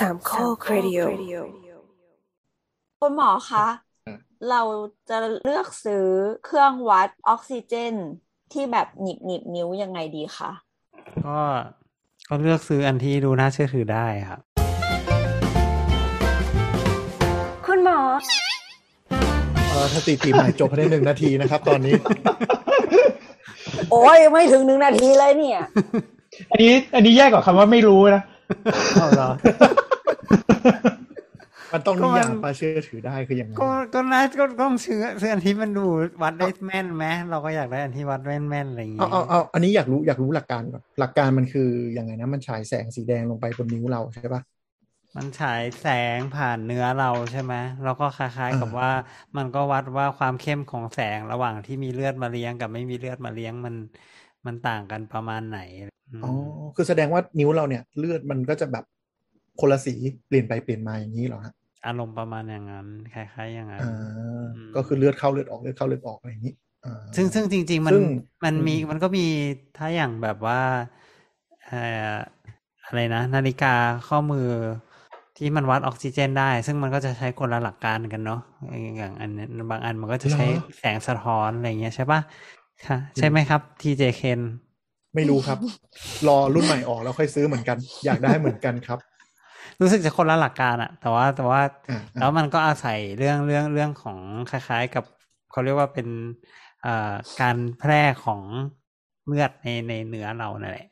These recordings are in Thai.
สามข้อครดิโอคุณหมอคะอะเราจะเลือกซื้อเครื่องวัดออกซิเจน ที่แบบหนีบหนีบนิ้วยังไงดีคะ ก็ก็เลือกซื้ออันที่ดูน่าเชื่อถือได้ครับ คุณหมอเออถ้าตีตีใหม่จบภายในหนึ่งนาทีนะครับ ตอนนี้ โอ้ยไม่ถึงหนึ่งนาทีเลยเนี่ย อันนี้ อันนี้แยกกว่าคำว่าไม่รู้นะ เอาเหรอ มันต้องก็นิมันยามปลาเชื่อถือได้คืออย่างไงก็ก็น่าก็ต้องซื้อซื้ออันที่มันดูวัดได้แม่นไหมเราก็อยากได้อันที่วัดแม่นแม่นๆอะไรอย่างเอาเงี้เอายเอาอันนี้อยากรู้อยากรู้หลักการก่อนหลักการมันคือยังไงนะมันฉายแสงสีแดงลงไปบนนิ้วเราใช่ปะมันฉายแสงผ่านเนื้อเราใช่ไหมแล้วก็คล้ายๆกับอ่าว่า มันก็วัดว่าความเข้มของแสงระหว่างที่มีเลือดมาเลี้ยงกับไม่มีเลือดมาเลี้ยงมันมันต่างกันประมาณไหนมอ๋อคือแสดงว่านิ้วเราเนี่ย เลือดมันก็จะแบบ คนละสีเปลี่ยนไปเปลี่ยนมาอย่างนี้เหรอฮะอารมณ์ประมาณอย่างนั้นคล้ายๆอย่างนั้นอ่าอืมก็คือเลือดเข้าเลือดออกเลือดเข้าเลือดออกอะไรอย่างนี้อ่าซึ่งซึ่งจริง ๆ มันซึ่งมันมีอืมมันก็มีถ้าอย่างแบบว่าเอ่ออะไรนะ นาฬิกาข้อมือที่มันวัดออกซิเจนได้ ซึ่งมันก็จะใช้คนละหลักการกันเนาะอย่างอันนี้บางอันมันก็จะใช้แสงสะท้อนอะไรอย่างเงี้ยใช่ปะค่ะใช่ไหมครับ TJ Ken ไม่รู้ครับ รอรุ่นใหม่ออกแล้วค่อยซื้อเหมือนกัน อยากได้เหมือนกันครับ รู้สึกจะคนละหลักการอะแต่ว่าแต่ว่าอ่าแล้วมันก็อาศัยเรื่องเรื่องเรื่องของคล้าย ๆ กับเขาเรียกว่าเป็นอ่าการแพร่ของเลือดในในเนื้อเรานั่นแหละ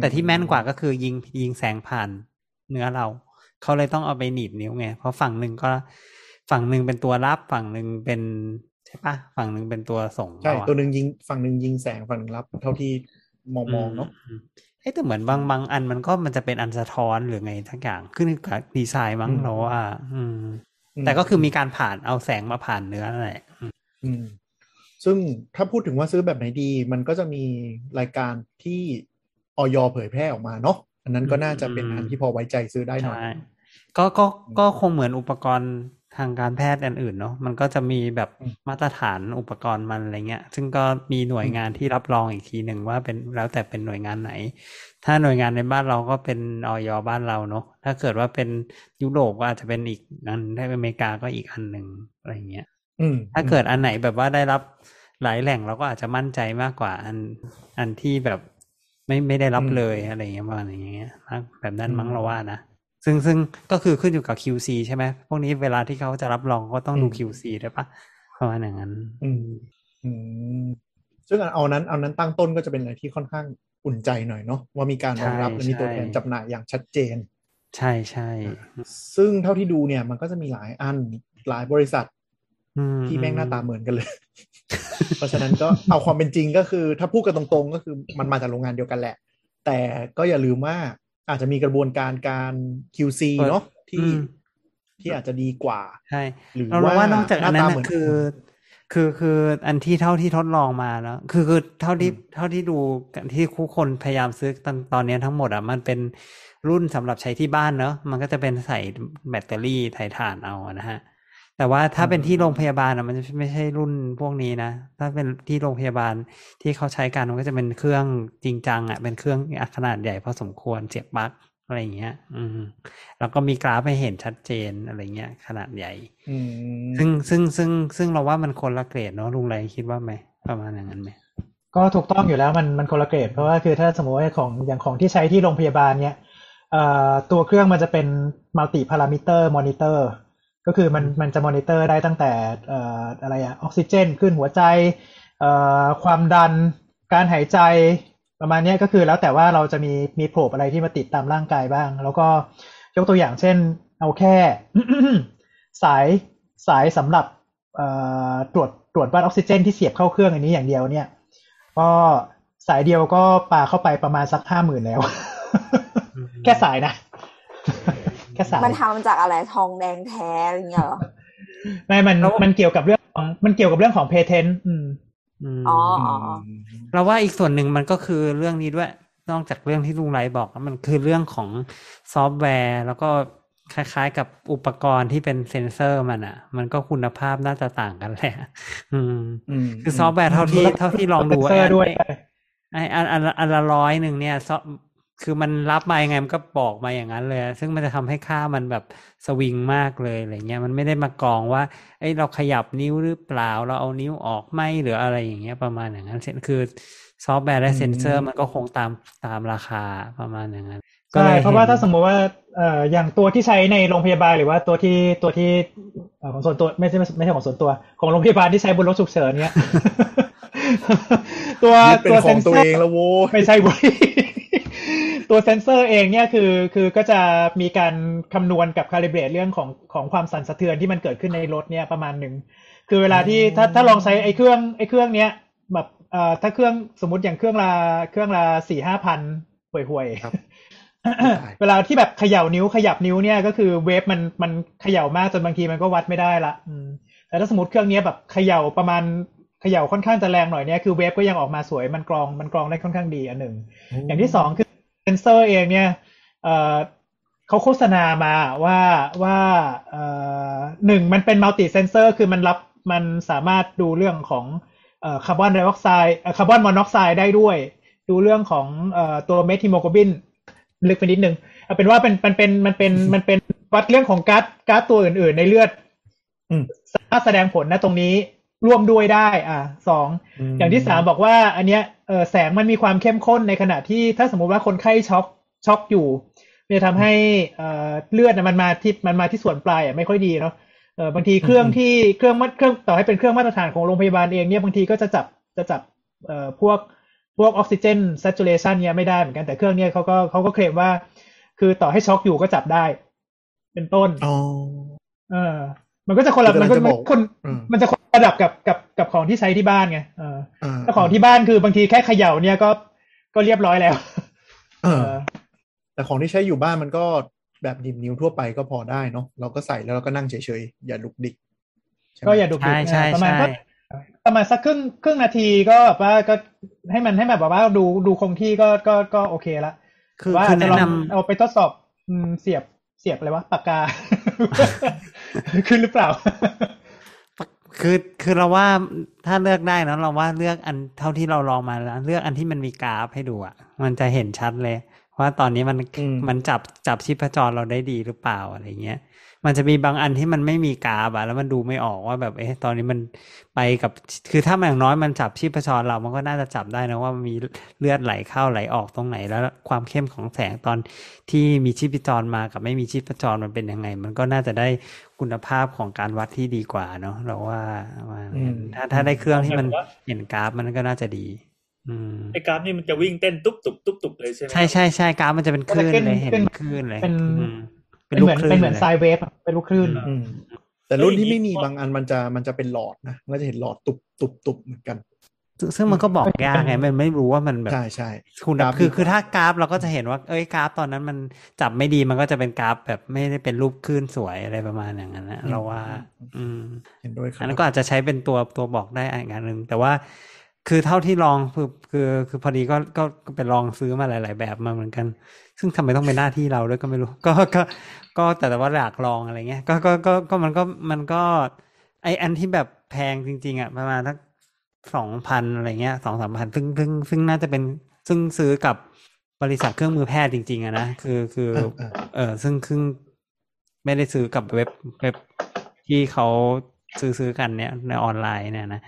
แต่ที่แม่นกว่าก็คือยิงยิงแสงผ่านเนื้อเรา เขาเลยต้องเอาไปหนีบนิ้วไง เพราะฝั่งหนึ่งก็ฝั่งหนึ่งเป็นตัวรับ ฝั่งหนึ่งเป็นใช่ปะฝั่งหนึ่งเป็นตัวส่งใช่เราอะตัวหนึ่งยิงฝั่งหนึ่งยิงแสงฝั่งหนึ่งรับ เท่าที่ มองมองเนาะมเอ๊ะแต่เหมือนบางบางอันมันก็มันจะเป็นอันสะท้อนหรือไงทั้งอย่างขึ้นกับดีไซน์มั้งอืมเราว่าอืมอืมแต่ก็คือมีการผ่านเอาแสงมาผ่านเนื้อนั่นแหละอืมซึ่งถ้าพูดถึงว่าซื้อแบบไหนดี มันก็จะมีรายการที่ออยเผยแพร่ออกมาเนาะอันนั้นก็น่าจะเป็นอันที่พอไว้ใจซื้อได้หน่อยใช่ก็ก็ก็คงเหมือนอุปกรณ์ ทางการแพทย์อันอื่นเนาะมันก็จะมีแบบอืมมาตรฐานอุปกรณ์มันอะไรเงี้ย ซึ่งก็มีหน่วยงานที่รับรองอีกทีหนึ่งว่าเป็นแล้วแต่เป็นหน่วยงานไหน ถ้าหน่วยงานในบ้านเราก็เป็นออยบ้านเราเนาะถ้าเกิดว่าเป็นยุโรปก็อาจจะเป็นอีกอันถ้าเป็นอเมริกาก็อีกอันหนึ่งอะไรเงี้ยอืมถ้าเกิดอันไหนแบบว่าได้รับหลายแหล่งเราก็อาจจะมั่นใจมากกว่าอันอันที่แบบไม่ไม่ได้รับเลยอะไรเงี้ยประมาณอย่างเงี้ยมากแบบนั้นมั้งเราว่านะ ซึ่งซึ่งก็คือขึ้นอยู่กับ QC ใช่ไหมพวกนี้เวลาที่เขาจะรับรองก็ต้องดู QC ด้วยปะประมาณอย่างนั้น อืมอืมซึ่งเอานั้นเอานั้นตั้งต้นก็จะเป็นอะไรที่ค่อนข้างอุ่นใจหน่อยเนาะว่ามีการรองรับและมีตัวแทนจำหน่ายอย่างชัดเจน ใช่ใช่ซึ่งเท่าที่ดูเนี่ย มันก็จะมีหลายอันหลายบริษัทอืมที่แม่งหน้าตาเหมือนกันเลย เพราะฉะนั้นก็เอาความเป็นจริงก็คือ ถ้าพูดกันตรงๆ ก็คือมันมาจากโรงงานเดียวกันแหละ แต่ก็อย่าลืมว่า อาจจะมีกระบวนการการ QC เนาะที่อืมที่อาจจะดีกว่าใช่หรือเราเราว่านอกจากอันนั้นหน้าตาเหมืน่ะอนคือ คือคืออันที่เท่าที่ทดลองมาแล้วคือคือเท่าที่อืมเท่าที่ดูกันที่คู่คนพยายามซื้อตอนตอนนี้ทั้งหมดอะมันเป็นรุ่นสำหรับใช้ที่บ้านเนอะมันก็จะเป็นใส่แบตเตอรี่ไถ่ถ่านเอาอะนะฮะ แต่ว่าถ้าเป็นที่โรงพยาบาลอะมันจะไม่ใช่รุ่นพวกนี้นะ ถ้าเป็นที่โรงพยาบาลที่เขาใช้กันมันก็จะเป็นเครื่องจริงจังอะเป็นเครื่องขนาดใหญ่พอสมควรเสียบปลั๊กอะไรอย่างเงี้ย อืม แล้วก็มีกราฟให้เห็นชัดเจนอะไรเงี้ย ขนาดใหญ่ อืมซึ่งซึ่งซึ่งซึ่งเราว่ามันคนละเกรดเนาะลุงไรคิดว่าไหมประมาณอย่างนั้นไหมก็ถูกต้องอยู่แล้วมันมันคนละเกรดเพราะว่าคือถ้าสมมติว่าของอย่างของที่ใช้ที่โรงพยาบาลเนี้ยเอ่อตัวเครื่องมันจะเป็น multi parameter monitor ก็คือมันมันจะมอนิเตอร์ได้ตั้งแต่เอ่ออะไรอะออกซิเจนคลื่นหัวใจเอ่อความดันการหายใจประมาณเนี้ยก็คือแล้วแต่ว่าเราจะมีมี probe อะไรที่มาติดตามร่างกายบ้าง แล้วก็ยกตัวอย่างเช่น เอาแค่สายสายสำหรับเอ่อตรวจตรวจวัดออกซิเจน ที่เสียบเข้าเครื่องอันนี้อย่างเดียวเนี่ยก็สายเดียวก็ปาเข้าไปประมาณสักห้าหมื่นแล้ว แค่สายนะ แค่สายมันทำจากอะไรทองแดงแท้อะไรเงี้ยเหรอไม่มันมันเกี่ยวกับเรื่องของมันเกี่ยวกับเรื่องของ patent อืมอืมอ๋อเราว่าอีกส่วนหนึ่งมันก็คือเรื่องนี้ด้วย นอกจากเรื่องที่ลุงไรบอกแล้วมันคือเรื่องของซอฟต์แวร์ แล้วก็คล้ายๆ กับอุปกรณ์ที่เป็นเซ็นเซอร์มันอะ มันก็คุณภาพน่าจะต่างกันแหละอืมอืมคือซอฟต์แวร์เท่าที่เท่าที่ลองดูเซอร์ด้วยไออันอันอันละร้อยหนึ่งเนี่ยซอ คือมันรับมายังไงมันก็บอกมาอย่างนั้นเลยอะซึ่งมันจะทำให้ค่ามันแบบสวิงมากเลยอะไรเงี้ยมันไม่ได้มากรองว่าเอ้ยเราขยับนิ้วหรือเปล่า เราเอานิ้วออกไหมหรืออะไรอย่างเงี้ยประมาณอย่างนั้นคือซอฟต์แวร์และอืมเซนเซอร์มันก็คงตามตามราคาประมาณอย่างนั้นใช่เพราะว่าถ้าสมมติว่าเอ่ออย่างตัวที่ใช้ในโรงพยาบาลหรือว่าตัวที่ตัวที่เอ่อของส่วนตัวไม่ใช่ไม่ใช่ของส่วนตัว ของโรงพยาบาลที่ใช้บนรถฉุกเฉินเนี้ยตัวยึดเป็นตัวขเซองนเซตัวอเองร์แล้วโว้ยไม่ใช่เว้ย ตัวเซนเซอร์เองเนี่ยคือคือก็จะมีการคำนวณกับคาลิเบรตเรื่องของของความสั่นสะเทือนที่มันเกิดขึ้นในรถเนี่ยประมาณหนึ่งคือเวลาที่ถ้าถ้าลองใช้ไอ้เครื่องไอ้เครื่องเนี้ยแบบเอ่อถ้าเครื่องสมมติอย่างเครื่องละเครื่องละสี่ห้าพันห่วยห่วยๆครับเวลาที่แบบเขย่านิ้วขยับนิ้วเนี่ยก็คือ wave มันมันเขย่ามากจนบางทีมันก็วัดไม่ได้ละอืมแต่ถ้าสมมติเครื่องเนี้ยแบบเขย่าประมาณเขย่าค่อนข้างจะแรงหน่อยเนี่ยคือ wave ก็ยังออกมาสวยมันกรองมันกรองได้ค่อนข้างดีอันหนึ่งอย่างที่สองคือ เซนเซอร์เองเนี่ยเอ่อเขาโฆษณามาว่าว่าเอ่อหนึ่งมันเป็น multi sensor คือมันรับมันสามารถดูเรื่องของเอ่อคาร์บอนไดออกไซด์คาร์บอนมอนอกไซด์ได้ด้วย ดูเรื่องของเอ่อตัวเมทิโมโกลบินลึกไปนิดนึงเอาเป็นว่าเป็นมันเป็นมันเป็นมันเป็นวัดเรื่องของก๊าซก๊าซตัวอื่น ๆ ในเลือดอืมสามารถแสดงผลนะตรงนี้ ร่วมด้วยได้ อ่าสองอย่างที่สามบอกว่า อันเนี้ยเออแสงมันมีความเข้มข้นในขณะที่ถ้าสมมุติว่าคนไข้ช็อกช็อกอยู่มันจะทำให้เอ่อเลือดน่ะมันมาที่มันมาที่ส่วนปลายอะไม่ค่อยดีเนาะเออบางทีเครื่องอืมที่เครื่องมัดเครื่องต่อให้เป็นเครื่องมาตรฐานของโรงพยาบาลเองเนี่ยบางทีก็จะจับจะจับเอ่อพวกพวกออกซิเจน saturation เนี่ยไม่ได้เหมือนกันแต่เครื่องเนี้ยเขาก็เขาก็เคลมว่า คือต่อให้ช็อกอยู่ก็จับได้ เป็นต้นอ๋อเออ มันก็จะคนละคือมันกำลังจะก็มันบอกคนอืมมันจะคนละระดับกับกับกับของที่ใช้ที่บ้านไงเอออ่าถ้าของที่บ้านคือบางทีแค่เขย่าเนี่ยก็ก็เรียบร้อยแล้วเอเอออแต่ของที่ใช้อยู่บ้านมันก็แบบดิบนิ้วทั่วไปก็พอได้เนาะเราก็ใส่แล้วเราก็นั่งเฉยๆอย่าลุกดิกใช่ไหมก็อย่าดุกดิใช่กใช่นะประมาณใช่ก็ประมาณสักครึ่งครึ่งนาทีก็แบบว่าก็ให้มันให้มันแบบว่าดูดูคงที่ก็ก็ก็โอเคละคือว่าคือจะแนะลองนำเอาไปทดสอบอืมเสียบเสียบอะไรวะปากกา ขึ้นหรือเปล่า คือคือเราว่าถ้าเลือกได้นะเราว่าเลือกอันเท่าที่เราลองมาแล้วเลือกอันที่มันมีกราฟให้ดูอะ มันจะเห็นชัดเลย ว่าตอนนี้มันอืมมันจับจับชีพจรเราได้ดีหรือเปล่าอะไรเงี้ยมันจะมีบางอันที่มันไม่มีกราฟอะแล้วมันดูไม่ออกว่าแบบเอ๊ะตอนนี้มันไปกับคือถ้ามันอย่างน้อยมันจับชีพจรเรามันก็น่าจะจับได้นะว่ามันมีเลือดไหลเข้าไหลออกตรงไหน แล้วความเข้มของแสงตอนที่มีชีพจรมากับไม่มีชีพจรมันเป็นยังไง มันก็น่าจะได้ คุณภาพของการวัดที่ดีกว่าเนาะเราว่าว่าอืมถ้าถ้าได้เครื่องที่มันหมายความว่าเห็นกราฟมันก็น่าจะดีอืมไอ้กราฟนี่มันจะวิ่งเต้นตุ๊บตุบตุ๊บตุบเลยใช่ไหมใช่ใช่ใช่กราฟมันจะเป็นคลื่นเลยเห็นเป็นคลื่นเลยเป็นอืมเป็นเหมือนลูกคลื่เป็นเหมือนลยไซเวฟเป็นลูกคลื่นอืมแต่รุ่นที่ไม่มีบางอันมันจะมันจะเป็นหลอดนะมันจะเห็นหลอดตุบตุบตุบเหมือนกัน ซึ่งซึ่งมันก็บอกยากไงมันไม่รู้ว่ามันแบบใช่ใช่คุณกราฟคือดีกว่าคือถ้ากราฟเราก็จะเห็นว่า เอ้ยกราฟตอนนั้นมันจับไม่ดีมันก็จะเป็นกราฟแบบไม่ได้เป็นรูปคลื่นสวยอะไรประมาณอย่างนั้นนะเราว่า อืมเห็นด้วยครัอันบนั้นก็อาจจะใช้เป็นตัวตัวบอกได้อีกอันหนึ่งแต่ว่าคือเท่าที่ลองคือคือคือพอดีก็ก็ก็ไปลองซื้อมาหลาย ๆ แบบมาเหมือนกัน ซึ่งทำไมต้องเป็นหน้าที่เราด้วยก็ไม่รู้ ก็ก็ก็แต่แต่ว่าอยากลองอะไรเงี้ย ก็ก็ก็ก็มันก็มันก็ ไออันที่แบบแพงจริง ๆ อะ ประมาณสัก สองพันอะไรเงี้ยสองสามพันซึ่งซึ่งซึ่งน่าจะเป็นซึ่งซื้อกับบริษัทเครื่องมือแพทย์จริง ๆอะนะคือคือเออเออเออซึ่งซึ่งไม่ได้ซื้อกับเว็บเว็บที่เขาซื้อซื้อกันเนี่ยในออนไลน์เนี่ยนะ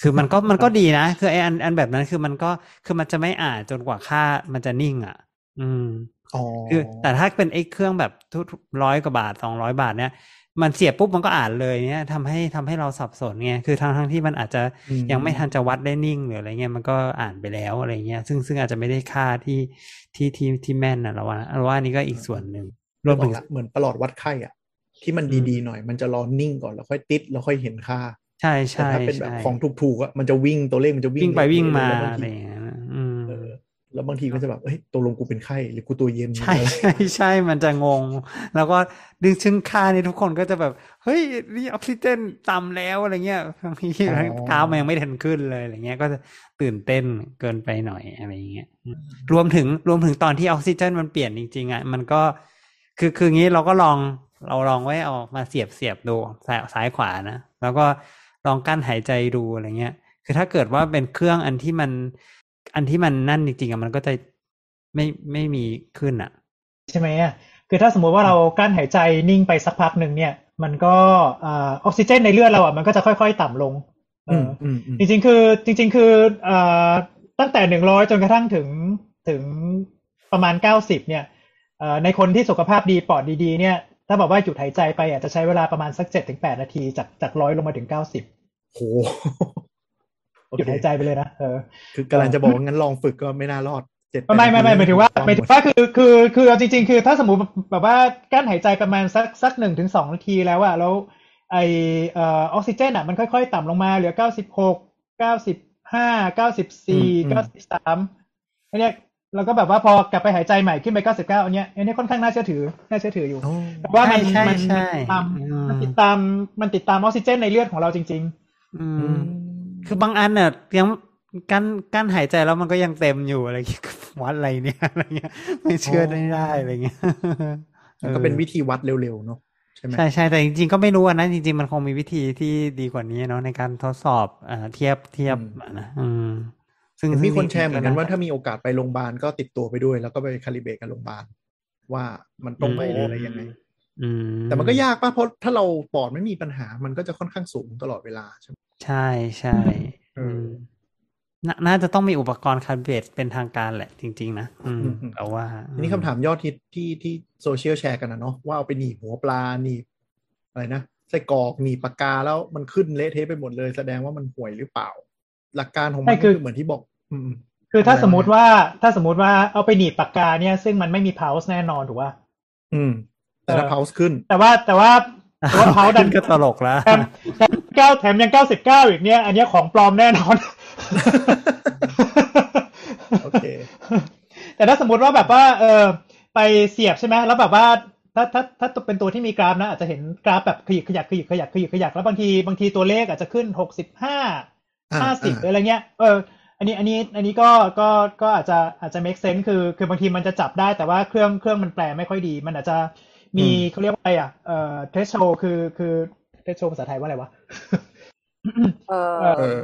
คือมันก็มันก็ดีนะ คือไออันอันแบบนั้นคือมันก็คือมันจะไม่อ่านจนกว่าค่ามันจะนิ่งอะ อืมอ๋อคือแต่ถ้าเป็นไอ้เครื่องแบบทุกร้อยกว่าบาทสองร้อยบาทเนี่ย มันเสียบปุ๊บมันก็อ่านเลยเนี่ยทำให้ทำให้เราสับสนไงคือทั้งทั้งที่มันอาจจะอืมยังไม่ทันจะวัดได้นิ่งหรืออะไรเงี้ยมันก็อ่านไปแล้วอะไรเงี้ยซึ่งซึ่งอาจจะไม่ได้ค่าที่ที่ที่ที่แม่นนะเราว่าเราว่านี่ก็อีกส่วนหนึ่งรวมบอถึกงละเหมือนประหลอดวัดไข้อะ ที่มันดีๆหน่อยมันจะรอนิ่งก่อนแล้วค่อยติดแล้วค่อยเห็นค่า ใช่แต่ใช่ถ้าเป็นแบบใช่ของถูกๆอะมันจะวิ่งตัวเลขมันจะวิ่งวิ่งไปวิ่งมาแล้วบางอะไรทีอย่างเงี้ยนะอืมเออ แล้วบางทีก็จะแบบเอ้ยตกลงกูเป็นไข้หรือกูตัวเย็นใช่ใช่ใช่มันจะงง แล้วก็ดึงชึงค่านี่ทุกคนก็จะแบบ เฮ้ยนี่ออกซิเจนต่ำแล้วอะไรเงี้ยบางทีเท้ามันยังไม่ทันขึ้นเลยอะไรเงี้ยก็จะตื่นเต้นเกินไปหน่อยอะไรเงี้ยรวมถึงรวมถึงตอนที่ออกซิเจนมันเปลี่ยนจริงๆอะมันก็คือคืองี้เราก็ลองเราลองไว้เอามาเสียบเสียบดูซ้ายซ้ายขวานะแล้วก็ลองกั้นหายใจดูอะไรเงี้ย คือถ้าเกิดว่าเป็นเครื่องอันที่มัน อันที่มันนั่นจริงๆอะมันก็จะไม่ไม่มีขึ้นอะใช่ไหมอะคือถ้าสมมุติว่าเรากั้นหายใจนิ่งไปสักพักหนึ่งเนี่ย มันก็อ่าออกซิเจนในเลือดเราอะมันก็จะค่อย ๆ ต่ำลงเออืมออืมอืมจริงๆคือจริง ๆ คือเอ่อตั้งแต่หนึ่งร้อยจนกระทั่งถึงถึงประมาณเก้าสิบเนี่ยเอ่อในคนที่สุขภาพดีปอดดีๆ เนี่ย ถ้าบอกว่าหยุดหายใจไปอาจจะใช้เวลาประมาณสักเจ็ดถึงแปดนาทีจากจากร้อยลงมาถึงเก้าสิบโห หยุดหายใจไปเลยนะเออคือกำลังจะบอกว่างั้นลองฝึกก็ไม่น่ารอดเจ็ดไม่ไม่ไม่หมายถึงว่าหมายถึงว่าคือคือคือเอาจริง ๆ คือถ้าสมมติแบบว่ากั้นหายใจประมาณสักสักหนึ่งถึงสองนาทีแล้วอะแล้วไอเอ่อออกซิเจนอะมันค่อยๆ ต่ำลงมาเหลือเก้าสิบหกเก้าสิบห้าเก้าสิบสี่เก้าสิบสามอันเนี้ยเราก็แบบว่าพอกลับไปหายใจใหม่ขึ้นไปเก้าสิบเก้าอันเนี้ยอันเนี้ยค่อนข้างน่าเชื่อถือน่าเชื่อถืออยู่โอ้แต่ว่ามันใช่มันใช่ติดตามอืมมันติดตามมันติดตามออกซิเจนในเลือดของเราจริงอือืมม คือบางอันเนี่ยยังกั้นกั้นหายใจแล้วมันก็ยังเต็มอยู่อะไรอย่างเงี้ยวัดอะไรเนี่ยอะไรเงี้ย ไม่เชื่อไม่ได้อะไรเงี้ยมันก็เป็นวิธีวัดเร็วๆเนาะใช่ไหมใช่ใช่แต่จริงๆก็ไม่รู้อะนะจริง ๆ มันคงมีวิธีที่ดีกว่านี้เนาะในการทดสอบอ่าเทียบเทียบอะนะอืมซึ่งมีคนซึ่งแชร์เหมือนกันว่าจริงๆถ้ามีโอกาสไปโรงพยาบาลก็ติดตัวไปด้วย แล้วก็ไปคาลิเบรตกับโรงพยาบาลว่ามันตรงไหมหรืออะไรยังไงอืมแต่มันก็ยากป่ะเพราะถ้าเราปอดไม่มีปัญหามันก็จะค่อนข้างสูงตลอดเวลาใช่ไหม ใช่ใช่เอออืมนาน่าจะต้องมีอุปกรณ์คาลิเบรตเป็นทางการแหละจริง ๆ นะอืมอืมอืมแต่ว่าทีนี้คำถามยอดฮิตที่ที่โซเชียลแชร์กันนะเนาะว่าเอาไปหนีบหัวปลาหนีบอะไรนะไส้กรอกหนีบปากกาแล้วมันขึ้นเละเทะไปหมดเลย แสดงว่ามันห่วยหรือเปล่า หลักการของมันไม่ก็คือคือเหมือนที่บอก อืมๆคือถ้าอะไรสมมติว่าถ้าสมมติว่าเอาไปหนีบปากกาเนี่ย ซึ่งมันไม่มี pulse แน่นอนถูกป่ะอืม แต่ถ้าเออ pulse ขึ้น แต่ว่าแต่ว่าแต่ว่าเขาดันก็ตลกแล้วแถมแถม เก้าแถมยังเก้าสิบเก้าอีกเนี่ยอันเนี้ยของปลอมแน่นอนโอเคแต่ถ้าสมมติว่าแบบว่า เออไปเสียบใช่ไหมแล้วแบบว่าถ้าถ้าถ้าเป็นตัวที่มีกราฟนะอาจจะเห็นกราฟแบบขยิกขยักขยิกขยักขยิกขยักแล้วบางทีบางทีตัวเลขอาจจะขึ้นหกสิบห้าอ่าห้าสิบอ่าอะไรเงี้ยเออ อันนี้อันนี้อันนี้ก็ก็ก็อาจจะอาจจะ make sense คือ คือบางทีมันจะจับได้แต่ว่าเครื่องเครื่องมันแปลไม่ค่อยดี มันอาจจะมีเขาเรียกว่าอะไรอะเอ่อ threshold คือคือ threshold ภาษาไทยว่าอะไรวะ เออเออ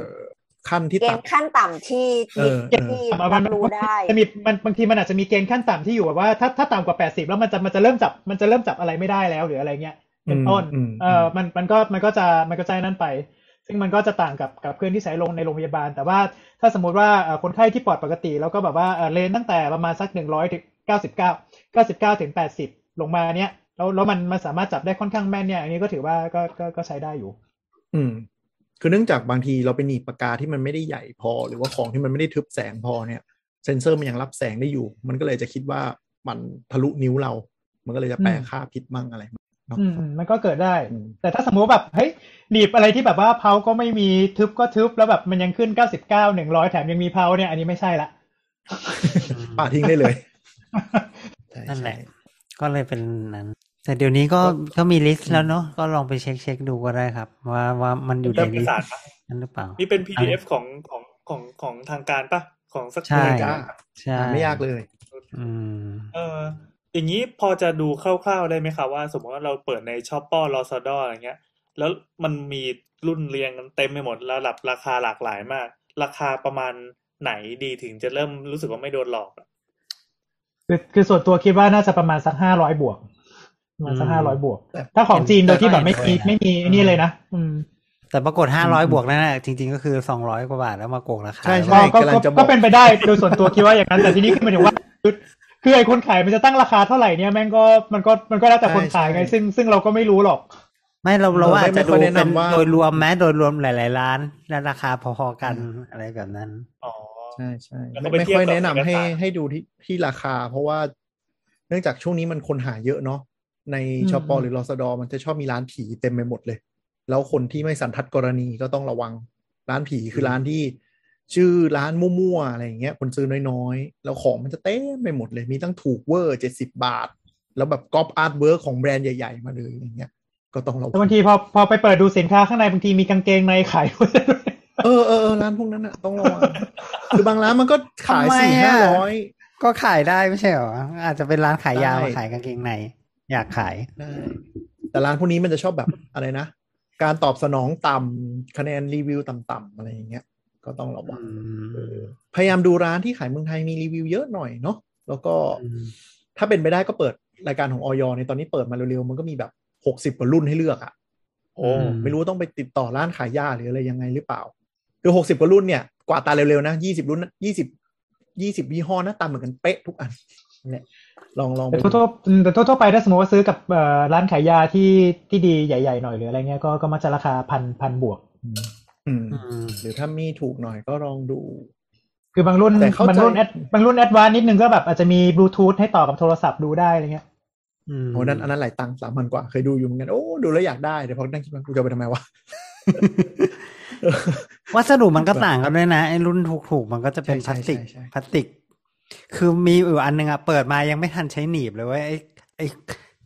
ขั้นที่เกตัณดฑ์ขั้นต่ำที่เออที่เออรับรู้ได้จะมีมันบางทีมันอาจจะมีเกณฑ์ขั้นต่ำที่อยู่แบบว่าถ้าถ้าต่ำกว่าแปดสิบแล้วมันจะมันจะเริ่มจับมันจะเริ่มจับอะไรไม่ได้แล้วหรืออะไรเงี้ยเป็นต้นอืมเออมันมันก็มันก็จะมันก็ใจนั่นไป ซึ่งมันก็จะต่างกับกับเครื่องที่ใช้ลงในโรงพยาบาล แต่ว่าถ้าสมมุติว่าเอ่อคนไข้ที่ปอดปกติ แล้วก็แบบว่าเอ่อเลนตั้งแต่ประมาณสักหนึ่งร้อยถึงเก้าสิบเก้าเก้าสิบเก้าถึงแปดสิบลงมาเนี้ยแล้วแล้วมันมันสามารถจับได้ค่อนข้างแม่นเนี่ยอันนี้ก็ถือว่าก็ก็ก็ใช้ได้อยู่ อืม คือเนื่องจากบางทีเราไปหนีบปากกาที่มันไม่ได้ใหญ่พอ หรือว่าของที่มันไม่ได้ทึบแสงพอเนี่ยเซนเซอร์มันยังรับแสงได้อยู่ มันก็เลยจะคิดว่ามันทะลุนิ้วเรา มันก็เลยจะแปลอืมค่าผิดมั่งอะไรมั่งเนาะอืมอืมมันก็เกิดได้อืมแต่ถ้าสมมติว่าแบบเฮ้ยหนีบอะไรที่แบบว่าเพาก็ไม่มีทึบก็ทึบแล้วแบบมันยังขึ้นเก้าสิบเก้าหนึ่งร้อยแถมยังมีเพาเนี่ยอันนี้ไม่ใช่ละป่าทิ้งได้เลยใช่นั่นแหละใช่ก็เลยเป็นนั้น แต่เดี๋ยวนี้ก็ก็มีลิสต์แล้วเนาะก็ลองไปเช็คเช็คดูก็ได้ครับ ว่าว่ามันอยู่ในเริ่มลิเป็นสสารต์ปะนั้นหรือเปล่านี่เป็น PDF ของของของของทางการปะของสักใช่หน่วยงานใช่หาไม่ยากเลย อืม เอออย่างนี้พอจะดูคร่าวๆได้ไหมครับว่า สมมติว่าเราเปิดในช้อปป้อลอซาดออะไรเงี้ย แล้วมันมีรุ่นเรียงกันเต็มไปหมดระดับราคาหลากหลายมาก ราคาประมาณไหนดีถึงจะเริ่มรู้สึกว่าไม่โดนหลอกอะคือคือส่วนตัวคิดว่าน่าจะประมาณสักห้าร้อยบวกประ มาณสักอืมห้าร้อยบวกแต่ถ้าของจีนโดยที่แบบไม่แต่ก็มีเห็นด้วยนะไม่มีนี่เลยนะอืมแต่ปรากฏห้าร้อยบวกนั่นแหละจริง ๆ ก็คือสองร้อยกว่าบาทแล้วมาโกงราคาใช่ใช่ก็กำลังจะบอกก็เป็นไปได้โดยส่วนตัวคิดว่าอย่างนั้น แต่ทีนี้คือหมายถึงว่าคือคือไอ้คนขายมันจะตั้งราคาเท่าไหร่เนี่ยแม่งก็มันก็มันก็แล้วแต่คนขายไงซึ่งซึ่งเราก็ไม่รู้หรอก ไม่เราเราเอออาจจะไม่ค่ดูอยแนะเป็นนำว่าโดยรวมแม้โดยรวมหลาย ๆ ร้านและราคาพอๆกันอะไรแบบนั้นอ๋อใช่ใช่แล้วก็ไม่ไปไม่เทียบค่อยกับแนะนำเอกให้สารให้ดูที่ที่ราคา เพราะว่า เนื่องจากช่วงนี้มันคนหาเยอะเนาะ ในอืมชอปอหรือลอสดอมันจะชอบมีร้านผีเต็มไปหมดเลย แล้วคนที่ไม่สันทัดกรณีก็ต้องระวัง ร้านผีคือร้านที่ ชื่อร้านมั่วๆอะไรอย่างเงี้ย คนซื้อน้อยๆ แล้วของมันจะเต็มไปหมดเลย มีตั้งถูกเวอร์เจ็ดสิบาท แล้วแบบก๊อป artwork ของแบรนด์ใหญ่ๆ มาเลยอย่างเงี้ย ก็ต้องระวังแต่บางทีพอพอไปเปิดดูสินค้าข้างในบางทีมีกางเกงในขายด้วยเออเออเออร้านพวกนั้นอะต้องระวังคือบางร้านมันก็ขายทำไมสี่ห้าอะร้อยก็ขายได้ไม่ใช่เหรออาจจะเป็นร้านขายยาได้มาขายกางเกงใน อยากขายได้แต่ร้านพวกนี้มันจะชอบแบบอะไรนะ การตอบสนองต่ำคะแนนรีวิวต่ำๆอะไรอย่างเงี้ย ก็ต้องระวังอืมเออพยายามดูร้านที่ขายเมืองไทยมีรีวิวเยอะหน่อยเนาะแล้วก็อืมถ้าเป็นไปได้ก็เปิดรายการของออยในตอนนี้เปิดมาเร็วๆ มันก็มีแบบหกสิบกว่ารุ่นให้เลือกอะโอ้ไม่รู้ว่าต้องไปติดต่อร้านขายยาหรืออะไรยังไงหรือเปล่าคือหกสิบกว่ารุ่นเนี่ยกว่าดตาเร็วๆนะยี่สิบรุ่นยี่สิบยี่สิบยี่ห้อหน้าตาเหมือนกันเป๊ะทุกอันเนี่ยล องลองไปแต่ดูทั่วๆแต่ทั่วๆไปถ้าสมมติว่าซื้อกับเอ่อร้านขายยาที่ที่ดีใหญ่ ๆ หน่อยหรืออะไรเงี้ยก็ก็มักจะราคาพันพันบวกอืมอืมอืมหรือถ้ามีถูกหน่อยก็ลองดู คือบางรุ่นแต่เข้าใจบางรุ่นแอดบางรุ่นแอดวานนิดนึงก็แบบอาจจะมีบลูทูธให้ต่อกับโทรศัพท์ดูได้อะไรเงี้ยอืมโอ้นั่นอันนั้นหลายตังค์สามพันกว่าเคยดูอยู่เหมือนกันโอ้ดูแล้วอยากได้แต่พอนั่งคิดว่ากูจะเอาไปทำไมวะวัสดุมันก็ต่างกันด้วยนะไอ้รุ่นถูกๆมันก็จะเป็นพใช่ลาสติกใช่ใช่พลาสติก คือมีอยู่อันหนึงอะเปิดมายังไม่ทันใช้หนีบเลยเว้ยไอ้ไอ้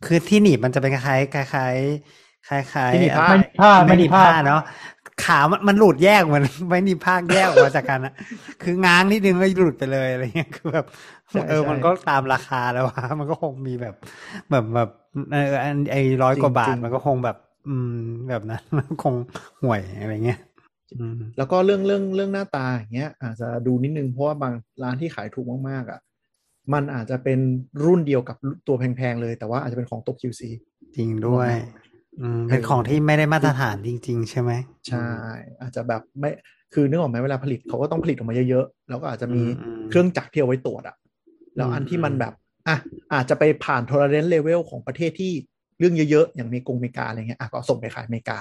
คือที่หนีบมันจะเป็นคล้ายๆคล้ายๆคล้ายๆที่หนีบผ้าไม่ผ้าไม่ไม่หนีดีบผ้าผ้าเนาะขามันมันหลุดแยกเหมือนไม่หนีบผ้าแยกออกมาจากกันอะคือง้างนิดนึงก็หลุดไปเลยอะไรเงี้ยคือแบบใช่เออใช่มันก็ตามราคาแล้วอะมันก็คงมีแบบแบบแบบเอออันไอ้ร้อยกว่าบาจริทงๆมันก็คงแบบ อืมแบบนั้นคงห่วยอะไรเงี้ยอืม แล้วก็เรื่องเรื่องเรื่องหน้าตาอย่างเงี้ย อาจจะดูนิดนึงเพราะว่าบางร้านที่ขายถูกมากๆอะมันอาจจะเป็นรุ่นเดียวกับตัวแพงๆเลย แต่ว่าอาจจะเป็นของตก QC จริงด้วยอืมเป็นของที่ไม่ได้มาตรฐานจริง ๆ ใช่ไหมใช่ อาจจะแบบไม่คือนึกออกไหมเวลาผลิตเขาก็ต้องผลิตออกมาเยอะๆ แล้วก็อาจจะมีอืมเครื่องจักรที่เอาไว้ตรวจอะแล้วอันที่มันแบบอะอาจจะไปผ่าน tolerance level ของประเทศที่เรื่องเยอะๆ อย่างเมกงเมกาอะไรเงี้ยอะก็ส่งไปขายอเมริกา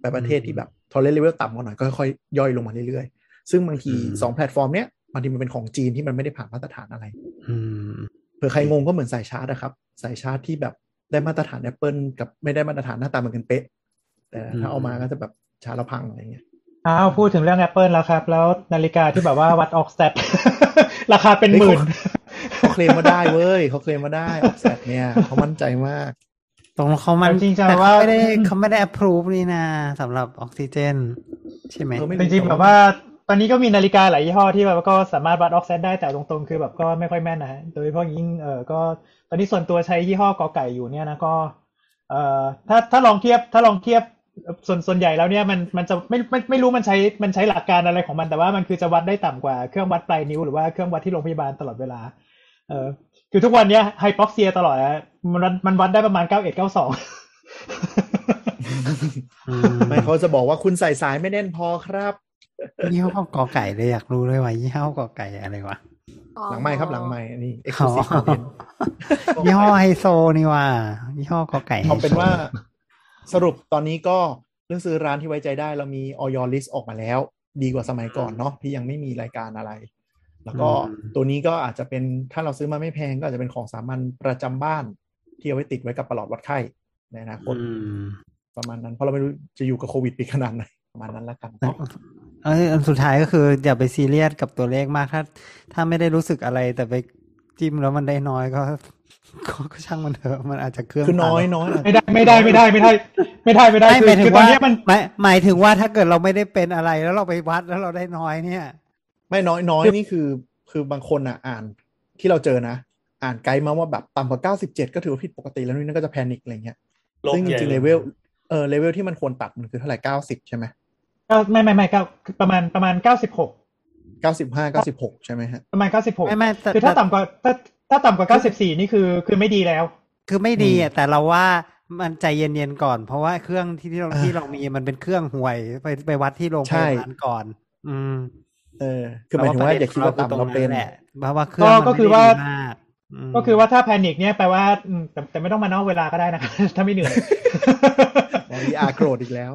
ไปประเทศที่แบบ tolerance level ต่ำกว่าหน่อยก็ค่อยๆย่อยลงมาเรื่อยๆ ซึ่งบางทีสองแพลตฟอร์มเนี้ยบางทีมันเป็นของจีนที่มันไม่ได้ผ่านมาตรฐานอะไรอืมเผื่อใครงงก็เหมือนสายชาร์จนะครับ สายชาร์จที่แบบได้มาตรฐาน Apple กับไม่ได้มาตรฐานหน้าตาเหมือนกันเป๊ะ แต่ถ้าเอามาก็จะแบบชาร์จแล้วพังอะไรเงี้ยอ้าวพูดถึงเรื่อง Apple แล้วครับ แล้วนาฬิกาที่แบบว่าวัด O2 sat ราคาเป็นหมื่นเขาเคลมมาได้เว้ยเขาเคลมมาได้ O2 sat เนี่ยเขามั่นใจมาก ตรงเขามันจริงๆจะแต่ว่าเขาไม่ได้เขาไม่ได้ approve นี่นะสำหรับออกซิเจน ใช่ไหมเออไม่จริงๆแบบว่า ตอนนี้ก็มีนาฬิกาหลายยี่ห้อที่แบบว่าก็สามารถวัดออกเซตได้แต่ตรงๆ คือแบบก็ไม่ค่อยแม่นนะฮะโดยเฉพาะยิ่งเออก็ตอนนี้ส่วนตัวใช้ยี่ห้อกอไก่อยู่เนี่ยนะก็ เอ่อถ้าถ้าลองเทียบถ้าลองเทียบส่วนส่วนใหญ่แล้วเนี่ยมันมันจะไม่ไม่ไม่รู้มันใช้มันใช้หลักการอะไรของมันแต่ว่ามันคือจะวัดได้ต่ำกว่าเครื่องวัดปลายนิ้วหรือว่าเครื่องวัดที่โรงพยาบาลตลอดเวลา เออคือทุกวันเนี้ยไฮปอกเซียตลอดนะมันวัดมันวัดได้ประมาณเก้าเอ็ดเก้าสองอืมไม่เขาจะบอกว่าคุณใส่สายไม่แน่นพอครับยี่ห้อกอไก่เลยอยากรู้เลยว่ายี่ห้อกอไก่อะไรวะหลังไม้ครับหลังไม้นี่อ๋อ exclusive content ยี่ห้อไฮโซนี่ว่ายี่ห้อกอไก่ไฮโซเอาเป็นว่าสรุปตอนนี้ก็เรื่องซื้อร้านที่ไว้ใจได้ เรามีออยลิสออกมาแล้ว ดีกว่าสมัยก่อนเนาะที่ยังไม่มีรายการอะไร แล้วก็ตัวนี้ก็อาจจะเป็นถ้าเราซื้อมาไม่แพงก็อาจจะเป็นของสามัญประจำบ้าน ที่เอาไว้ติดไว้กับประหลอดวัดไข้ในอนาคตอืมประมาณนั้น เพราะเราไม่รู้จะอยู่กับโควิดปีขนาดไหนประมาณนั้นละกันเอยอันสุดท้ายก็คืออย่าไปซีเรียสกับตัวเลขมากถ้า ถ้าไม่ได้รู้สึกอะไรแต่ไปจิ้มแล้วมันได้น้อยก็ก็ก็ช่างมันเถอะมันอาจจะเครื่องคือน้อยตามน้อยไม่ได้ไม่ได้ไม่ได้ไม่ได้ ไม่ได้ไม่ได้ไม่คือหมายถึคืงอตอนว่าเนี้ยมันหมายหมายถึงว่าถ้าเกิดเราไม่ได้เป็นอะไรแล้วเราไปวัดแล้วเราได้น้อยเนี่ย ไม่น้อยน้อยนี่คือคือบางคนอะอ่านที่เราเจอนะ อ่านไกด์มาว่าแบบต่ำกว่า97ก็ถือว่าผิดปกติแล้วนี่นั่นก็จะแพนิคอะไรเงี้ยโลกซึ่งจใหญ่ริงๆเลเวลเออเลเวลที่มันควรตัดมันคือเท่าไหร่90ใช่ไหมเก้าไม่ไม่ไม่เก้าประมาณประมาณเก้าสิบหก95 96ใช่ไหมฮะประมาณเก้าสิบหกไม่ไม่แต่คือถ้าต่ำกว่าถ้าถ้าต่ำกว่าเก้าสิบสี่นี่คือคือไม่ดีแล้ว คือไม่ดีอือะมแต่เราว่ามันใจเย็นๆก่อน เพราะว่าเครื่องที่ที่เราอ่าที่เรามีมันเป็นเครื่องห่วยไปไปวัดที่โรงพใช่ยาบาลก่อน อืม เออคือหมายถึงว่าอย่าคิดว่าเรต่ำเราเป็นแหละเพราะว่าเครื่องมันก็ไม่คือได้ว่าดีมากมก็คือว่าถ้าแพนิคเนี่ยแปลว่าอืมแต่แต่ไม่ต้องมานอกเวลาก็ได้นะครับถ้าไม่เหนื่อยวีอาร์โกรธอีกแล้ว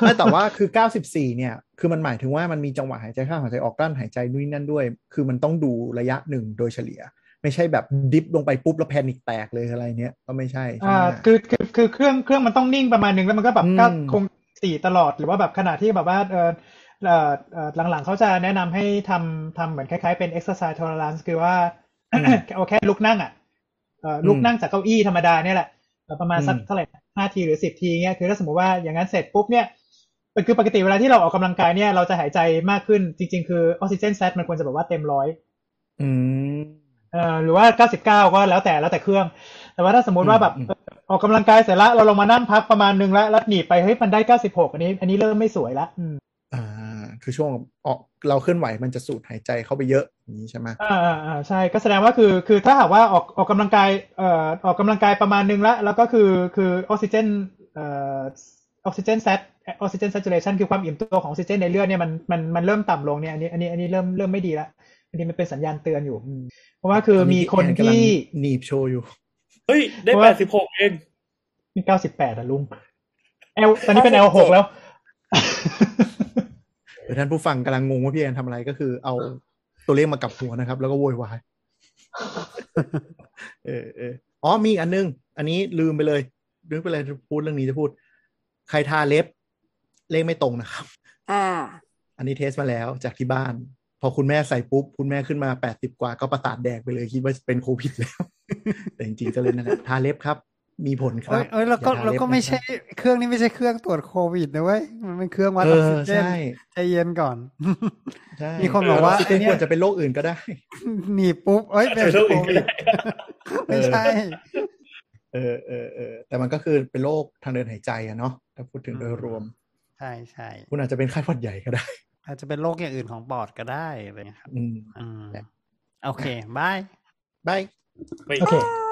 ไม่แต่ว่าคือ 94 เนี่ย คือมันหมายถึงว่ามันมีจังหวะหายใจเข้าหายใจออกกลั้นหายใจนู่นนนั่นด้วย คือมันต้องดูระยะหนึ่งโดยเฉลี่ย ไม่ใช่แบบดิฟลงไปปุ๊บแล้วแพนิคแตกเลยอะไรเนี้ยก็ไม่ใช่ใช่อ่าไหมคือคือคือเครื่องเครื่องมันต้องนิ่งประมาณหนึ่งแล้วมันก็แบบอืมก็คงสี่ตลอดหรือว่าแบบขณะที่แบบว่าเออเออเออ หลังๆเขาจะแนะนำให้ทำทำเหมือนคล้ายๆเป็น exercise tolerance คือว่าเอาแค่ลุกนั่งอะเออลุกนั่งจากเก้าอี้ธรรมดาเนี่ยแหละเอ่อประมาณสักอืมเท่าไหร่ห้าทีหรือสิบทีเงี้ยคือถ้าสมมติว่าอย่างนั้นเสร็จปุ๊บเนี่ยคือปกติเวลาที่เราออกกำลังกายเนี่ยเราจะหายใจมากขึ้นจริง ๆ คือออกซิเจนแซตมันควรจะแบบว่าเต็มร้อยอืมเอ่อหรือว่าเก้าสิบเก้าก็แล้วแต่แล้วแต่เครื่อง แต่ว่าถ้าสมมติว่าแบบอืมเอ่อออกกำลังกายเสร็จแล้วเราลงมานั่งพักประมาณนึงแล้วแล้วหนีบไปเฮ้ยมันได้เก้าสิบหกอันนี้ อันนี้เริ่มไม่สวยละอืมอ่า คือช่วงออกเราเคลื่อนไหวมันจะสูดหายใจเข้าไปเยอะอย่างนี้ใช่ไหมอ่าอ่าอ่าใช่ก็แสดงว่าคือคือถ้าหากว่าออกออกกำลังกายเอ่อออกกำลังกายประมาณนึงแล้วแล้วก็คือคือออกซิเจนเอ่อออกซิเจนแซตออกซิเจน saturation คือความอิ่มตัวของออกซิเจนในเลือดเนี่ยมันมันมันเริ่มต่ำลงเนี่ยอันนี้อันนี้อันนี้เริ่มเริ่มไม่ดีละอันนี้มันเป็นสัญญาณเตือนอยู่อืมเพราะว่าคือมีคนกำลังที่หนีบโชว์อยู่ เฮ้ย ได้เพราะแปว่าดสิบหกเองมีเก้าสิบแปดอะลุงเอลตอนนี้เป็นเอลหกแล้วหรือ ท่านผู้ฟังกำลังงงว่าพี่แอนทำอะไรก็คือเอาตัวเลขมากับหัวนะครับ แล้วก็โวยวาย เออเอออ๋อมีอีกอันนึง อันนี้ลืมไปเลยลืมไปเลยพูดเรื่องนี้จะพูด ใครทาเล็บ เลขไม่ตรงนะครับ อ่า อันนี้เทสมาแล้วจากที่บ้าน พอคุณแม่ใส่ปุ๊บ คุณแม่ขึ้นมาแปดสิบกว่าก็ประสาทแดกไปเลยคิดว่าเป็นโควิดแล้ว แต่จริงๆก็เลยนั่นแหละทาเล็บครับ มีผลครัเอ้บยเอ้ยแล้วก็อย่าทาแล้วเล็บก็ไม่นะครับใช่เครื่องนี้ไม่ใช่เครื่องตรวจโควิดนะเว้ยมันเป็นเครื่องวัดเอออกอซิเจนใช่ใจเย็นก่อนใช่มีคนบอกว่าออกซิเจนไอ้เนี่ยควรจะเป็นโรคอื่นก็ได้หนีบปุ๊บเอ้ยเป็นเป็นโรคโคอื่นก็วิดได้ไม่ใช่ เออเออเออแต่มันก็คือเป็นโรคทางเดินหายใจอะเนาะถ้าพูดถึงโดยรวม ใช่ใช่คุณอาจจะเป็นไข้หวัดใหญ่ก็ได้ อาจจะเป็นโรคอย่างอื่นของปอดก็ได้อะไรอย่างเงี้ยครับอืมอืมแบบโอเคบายบายไม่โอเคบาย